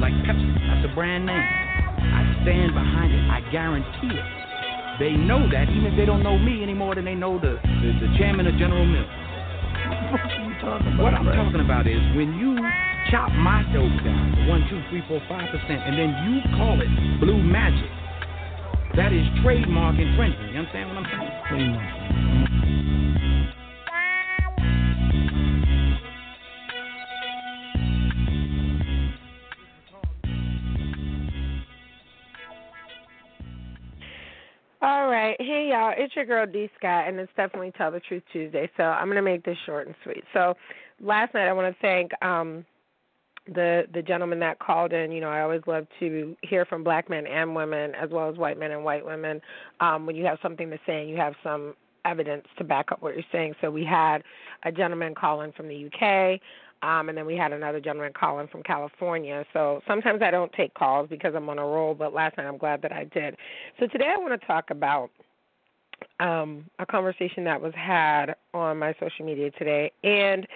Like Pepsi. That's a brand name. I stand behind it. I guarantee it. They know that even if they don't know me any more than they know the, the, the chairman of General Mills. What you talking about? What I'm talking about is when you chop my dope down to one, two, three, four, five percent, and then you call it blue magic. That is trademark infringement. You understand what I'm saying? All It's your girl, D Scott, and it's definitely Tell the Truth Tuesday. So I'm to make this short and sweet. So last night, I want to thank um, the the gentleman that called in. You know, I always love to hear from black men and women, as well as white men and white women. Um, when you have something to say and you have some evidence to back up what you're saying. So we had a gentleman call in from the UK. Um, and then we had another gentleman calling from California. So sometimes I don't take calls because I'm on a roll, but last night I'm glad that I did. So today I want to talk about um, a conversation that was had on my social media today. And,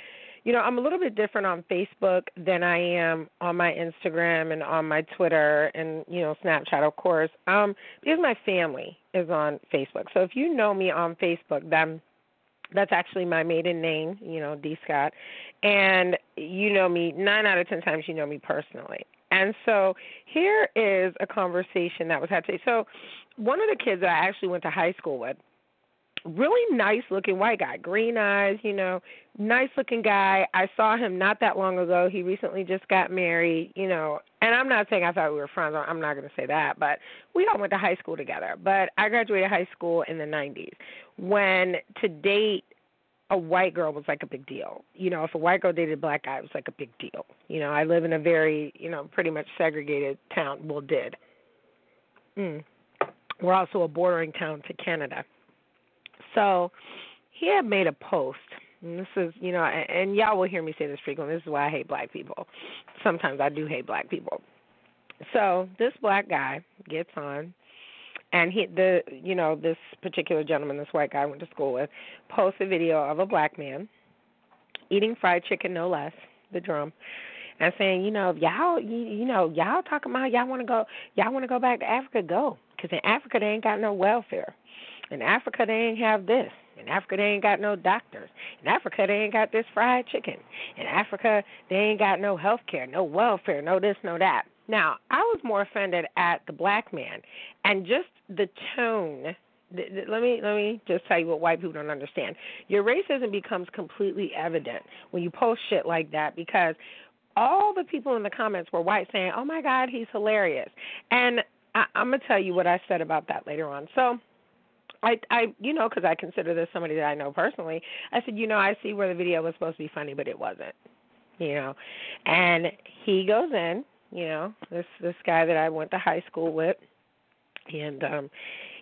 you know, I'm a little bit different on Facebook than I am on my Instagram and on my Twitter and, you know, Snapchat, of course, um, because my family is on Facebook. So if you know me on Facebook, then that's actually my maiden name, you know, D Scott. And you know me nine out of ten times you know me personally. And so here is a conversation that was had today. So one of the kids that I actually went to high school with, really nice looking white guy, green eyes, you know, nice looking guy. I saw him not that long ago. He recently just got married, you know, and I'm not saying I thought we were friends. I'm not going to say that, but we all went to high school together. But I graduated high school in the 90s when to date a white girl was like a big deal. You know, if a white girl dated a black guy, it was like a big deal. You know, I live in a very, you know, pretty much segregated town. Well, did. Mm. We're also a bordering town to Canada. So he had made a post. And this is, you know, and, and y'all will hear me say this frequently. This is why I hate black people. Sometimes I do hate black people. So this black guy gets on and he the you know this particular gentleman this white guy I went to school with posts a video of a black man eating fried chicken no less the drum and saying you know y'all you, you know y'all talking about y'all want to go y'all want to go back to Africa go because in Africa they ain't got no welfare. In Africa they ain't have this. In Africa they ain't got no doctors. In Africa they ain't got this fried chicken. In Africa they ain't got no health care no welfare no this no that. Now, I was more offended at the black man and just the tone. Let me let me just tell you what white people don't understand. Your racism becomes completely evident when you post shit like that because all the people in the comments were white saying, "Oh my God, he's hilarious," and I, I'm gonna tell you what I said about that later on. So. I, I, you know, because I consider this somebody that I know personally. I said, you know, I see where the video was supposed to be funny, but it wasn't, you know. And he goes in, you know this this guy that I went to high school with, and um,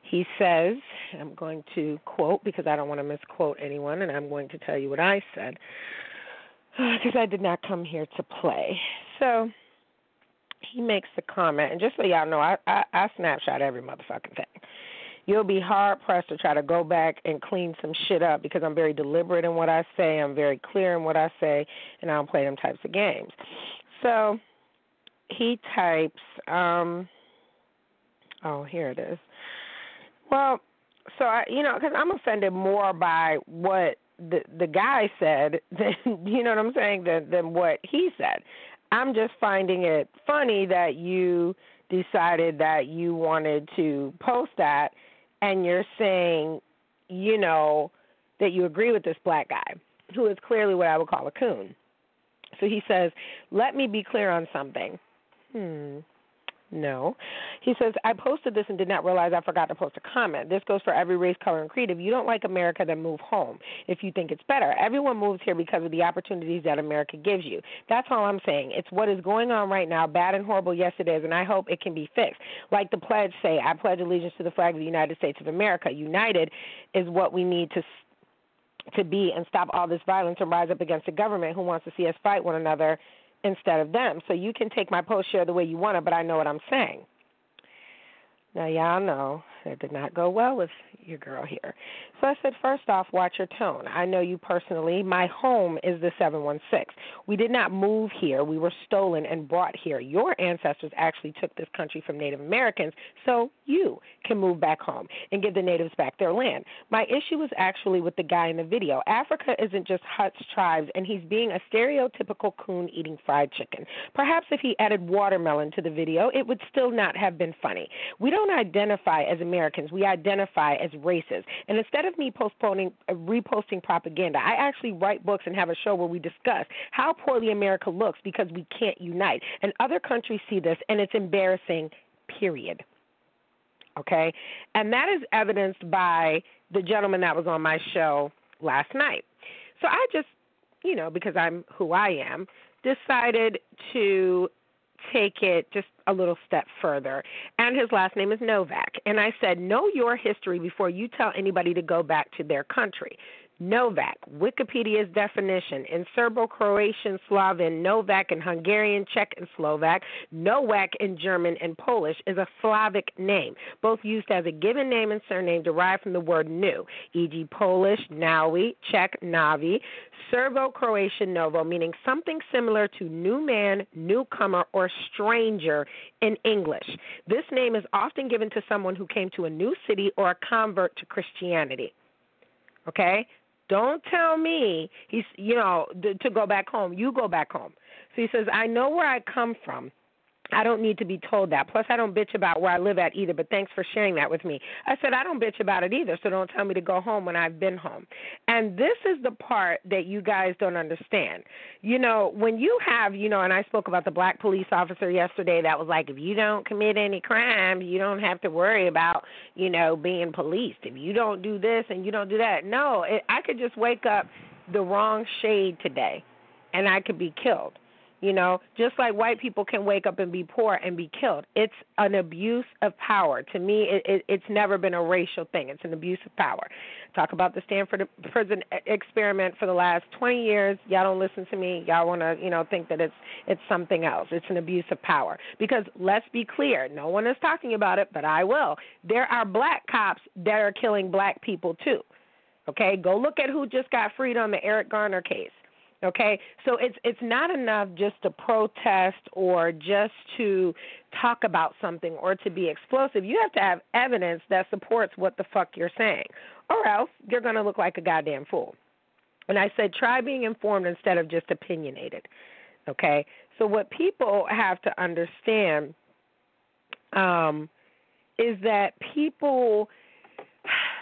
he says, I'm going to quote because I don't want to misquote anyone, and I'm going to tell you what I said because I did not come here to play. So he makes the comment, and just so y'all know, I, I I snapshot every motherfucking thing. You'll be hard pressed to try to go back and clean some shit up because I'm very deliberate in what I say. I'm very clear in what I say, and I don't play them types of games. So he types, um, Oh, here it is. Well, so I, you know, because I'm offended more by what the the guy said than you know what I'm saying than than what he said. I'm just finding it funny that you decided that you wanted to post that, and you're saying, you know, that you agree with this black guy who is clearly what I would call a coon. So he says, "Let me be clear on something." Hmm. No. He says, I posted this and did not realize I forgot to post a comment. This goes for every race, color, and creed. If you don't like America, then move home. If you think it's better, everyone moves here because of the opportunities that America gives you. That's all I'm saying. It's what is going on right now, bad and horrible, yes, it is, and I hope it can be fixed. Like the pledge say, I pledge allegiance to the flag of the United States of America. United is what we need to to be and stop all this violence and rise up against the government who wants to see us fight one another instead of them. So you can take my post share the way you want it, but I know what I'm saying. Now, y'all know it did not go well with your girl here. So I said, first off, watch your tone. I know you personally. My home is the 716. We did not move here. We were stolen and brought here. Your ancestors actually took this country from Native Americans, so you can move back home and give the natives back their land. My issue was actually with the guy in the video. Africa isn't just huts, tribes, and he's being a stereotypical coon eating fried chicken. Perhaps if he added watermelon to the video, it would still not have been funny. We don't identify as Americans, we identify as races. And instead of me postponing, uh, reposting propaganda, I actually write books and have a show where we discuss how poorly America looks because we can't unite. And other countries see this, and it's embarrassing, period. Okay? And that is evidenced by the gentleman that was on my show last night. So I just, you know, because I'm who I am, decided to take it just a little step further. And his last name is Novak. And I said, Know your history before you tell anybody to go back to their country. Novak, Wikipedia's definition in Serbo Croatian, Slavic, Novak in Hungarian, Czech, and Slovak, Nowak in German and Polish is a Slavic name, both used as a given name and surname derived from the word new, e.g., Polish, Nawi, Czech, Navi, Serbo Croatian Novo, meaning something similar to new man, newcomer, or stranger in English. This name is often given to someone who came to a new city or a convert to Christianity. Okay? Don't tell me he's you know to go back home. You go back home. So he says, I know where I come from. I don't need to be told that. Plus, I don't bitch about where I live at either, but thanks for sharing that with me. I said, I don't bitch about it either, so don't tell me to go home when I've been home. And this is the part that you guys don't understand. You know, when you have, you know, and I spoke about the black police officer yesterday that was like, if you don't commit any crimes, you don't have to worry about, you know, being policed. If you don't do this and you don't do that. No, it, I could just wake up the wrong shade today and I could be killed you know, just like white people can wake up and be poor and be killed. It's an abuse of power. To me, it, it, it's never been a racial thing. It's an abuse of power. Talk about the Stanford prison experiment for the last 20 years. Y'all don't listen to me. Y'all want to, you know, think that it's it's something else. It's an abuse of power. Because let's be clear, no one is talking about it, but I will. There are black cops that are killing black people too. Okay, go look at who just got freed on the Eric Garner case. Okay, so it's it's not enough just to protest or just to talk about something or to be explosive. You have to have evidence that supports what the fuck you're saying, or else you're going to look like a goddamn fool. And I said, try being informed instead of just opinionated. Okay, so what people have to understand um, is that people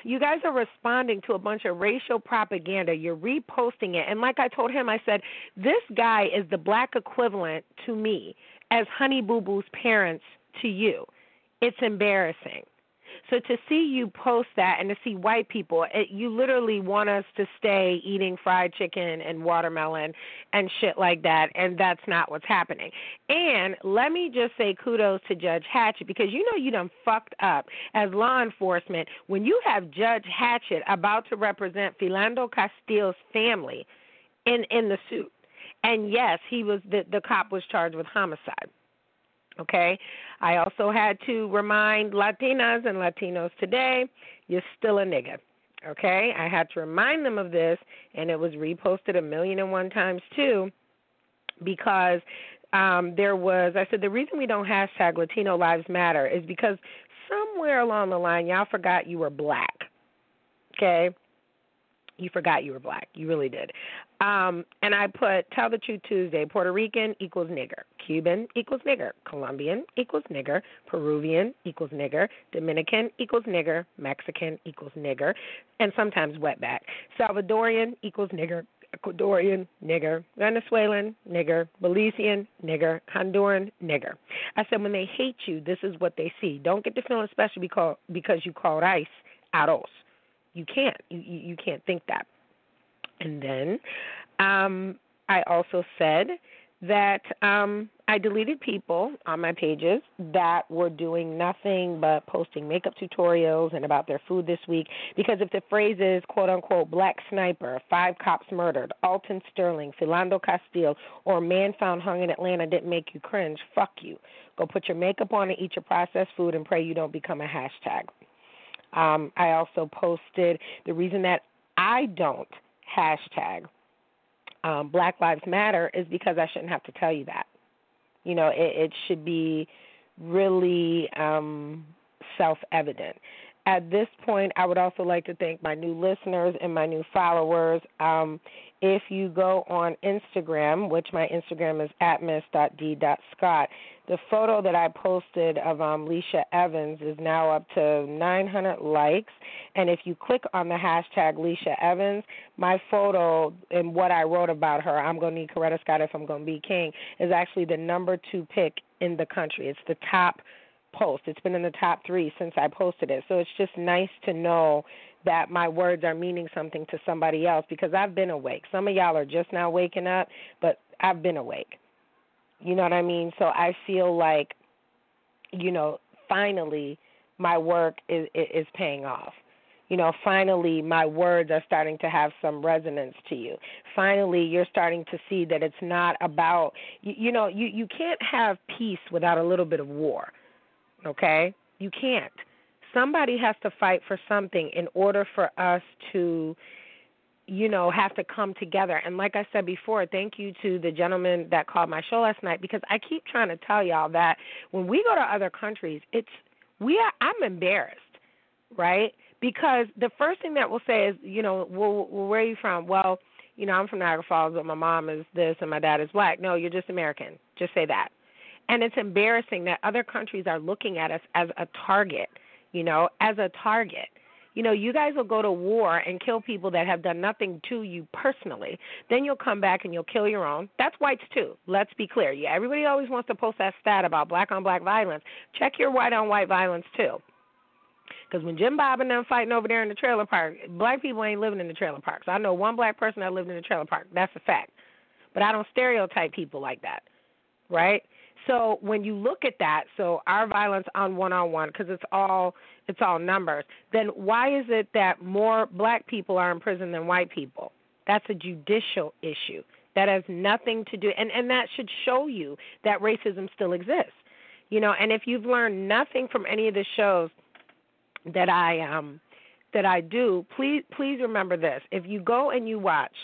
you guys are responding to a bunch of racial propaganda. You're reposting it. And like I told him, I said, this guy is the black equivalent to me as Honey Boo Boo's parents to you. It's embarrassing. So to see you post that and to see white people, it, you literally want us to stay eating fried chicken and watermelon and shit like that, and that's not what's happening. And let me just say kudos to Judge Hatchett because you know you done fucked up as law enforcement when you have Judge Hatchett about to represent Philando Castile's family in in the suit. And yes, he was the the cop was charged with homicide. Okay. I also had to remind Latinas and Latinos today, you're still a nigga. Okay. I had to remind them of this, and it was reposted a million and one times too, because um, there was, I said, the reason we don't hashtag Latino Lives Matter is because somewhere along the line, y'all forgot you were black. Okay? You forgot you were black. You really did. Um, and I put Tell the Truth Tuesday. Puerto Rican equals nigger. Cuban equals nigger. Colombian equals nigger. Peruvian equals nigger. Dominican equals nigger. Mexican equals nigger. And sometimes wetback. Salvadorian equals nigger. Ecuadorian, nigger, Venezuelan, nigger, Belizean, nigger, Honduran, nigger. I said when they hate you, this is what they see. Don't get to feeling special because because you called ICE arroz. You can't. You you, can't think that. And then um, I also said that um, I deleted people on my pages that were doing nothing but posting makeup tutorials and about their food this week because if the phrase is quote unquote black sniper, five cops murdered, Alton Sterling, Philando Castile, or man found hung in Atlanta didn't make you cringe, fuck you. Go put your makeup on and eat your processed food and pray you don't become a hashtag. Um, I also posted the reason that I don't hashtag um, Black Lives Matter is because I shouldn't have to tell you that. You know, it, it should be really um, self evident. At this point, I would also like to thank my new listeners and my new followers. Um, if you go on Instagram, which my Instagram is at miss.d.scott, the photo that I posted of um, Leisha Evans is now up to 900 likes. And if you click on the hashtag Leisha Evans, my photo and what I wrote about her, I'm going to need Coretta Scott if I'm going to be king, is actually the number two pick in the country. It's the top post. It's been in the top three since I posted it. So it's just nice to know that my words are meaning something to somebody else because I've been awake. Some of y'all are just now waking up, but I've been awake. You know what I mean? So I feel like, you know, finally my work is is paying off. You know, finally my words are starting to have some resonance to you. Finally, you're starting to see that it's not about you, you know, you you can't have peace without a little bit of war. Okay? You can't. Somebody has to fight for something in order for us to you know, have to come together. And like I said before, thank you to the gentleman that called my show last night because I keep trying to tell y'all that when we go to other countries, it's we are I'm embarrassed, right? Because the first thing that we'll say is, you know, well, where are you from? Well, you know, I'm from Niagara Falls, but my mom is this and my dad is black. No, you're just American. Just say that. And it's embarrassing that other countries are looking at us as a target, you know, as a target you know, you guys will go to war and kill people that have done nothing to you personally. Then you'll come back and you'll kill your own. That's whites too. Let's be clear. Yeah, everybody always wants to post that stat about black on black violence. Check your white on white violence too. Because when Jim Bob and them fighting over there in the trailer park, black people ain't living in the trailer parks. I know one black person that lived in the trailer park. That's a fact. But I don't stereotype people like that, right? So when you look at that, so our violence on one-on-one, because it's all it's all numbers. Then why is it that more black people are in prison than white people? That's a judicial issue. That has nothing to do, and and that should show you that racism still exists. You know, and if you've learned nothing from any of the shows that I um that I do, please please remember this. If you go and you watch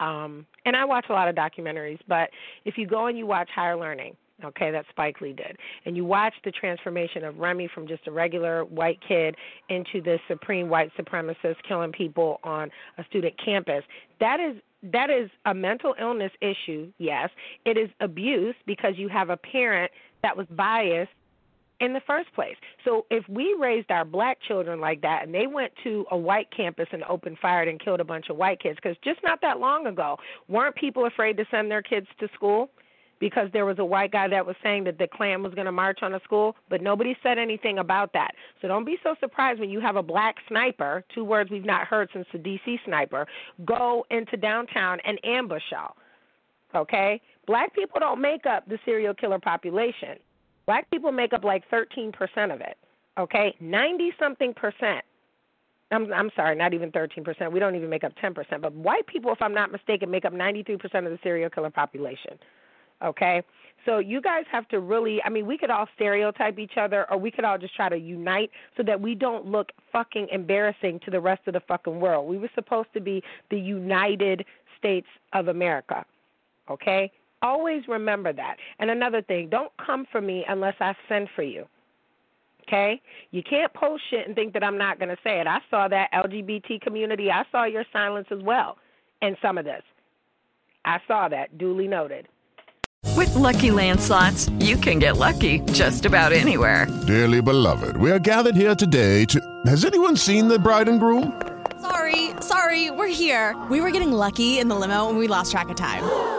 um, and I watch a lot of documentaries, but if you go and you watch Higher Learning, okay, that Spike Lee did, and you watch the transformation of Remy from just a regular white kid into this supreme white supremacist killing people on a student campus, that is that is a mental illness issue, yes. It is abuse because you have a parent that was biased in the first place. So if we raised our black children like that and they went to a white campus and opened fire and killed a bunch of white kids, because just not that long ago, weren't people afraid to send their kids to school? Because there was a white guy that was saying that the Klan was going to march on a school, but nobody said anything about that. So don't be so surprised when you have a black sniper, two words we've not heard since the DC sniper, go into downtown and ambush y'all. Okay? Black people don't make up the serial killer population Black people make up like 13% of it. Okay? 90 something percent. I'm I'm sorry, not even 13%. We don't even make up 10%, but white people if I'm not mistaken make up 93% of the serial killer population. Okay? So you guys have to really I mean, we could all stereotype each other or we could all just try to unite so that we don't look fucking embarrassing to the rest of the fucking world. We were supposed to be the United States of America. Okay? Always remember that. And another thing, don't come for me unless I send for you. Okay? You can't post shit and think that I'm not going to say it. I saw that LGBT community. I saw your silence as well in some of this. I saw that. Duly noted. With Lucky Land slots, you can get lucky just about anywhere. Dearly beloved, we are gathered here today to. Has anyone seen the bride and groom? Sorry, sorry, we're here. We were getting lucky in the limo and we lost track of time.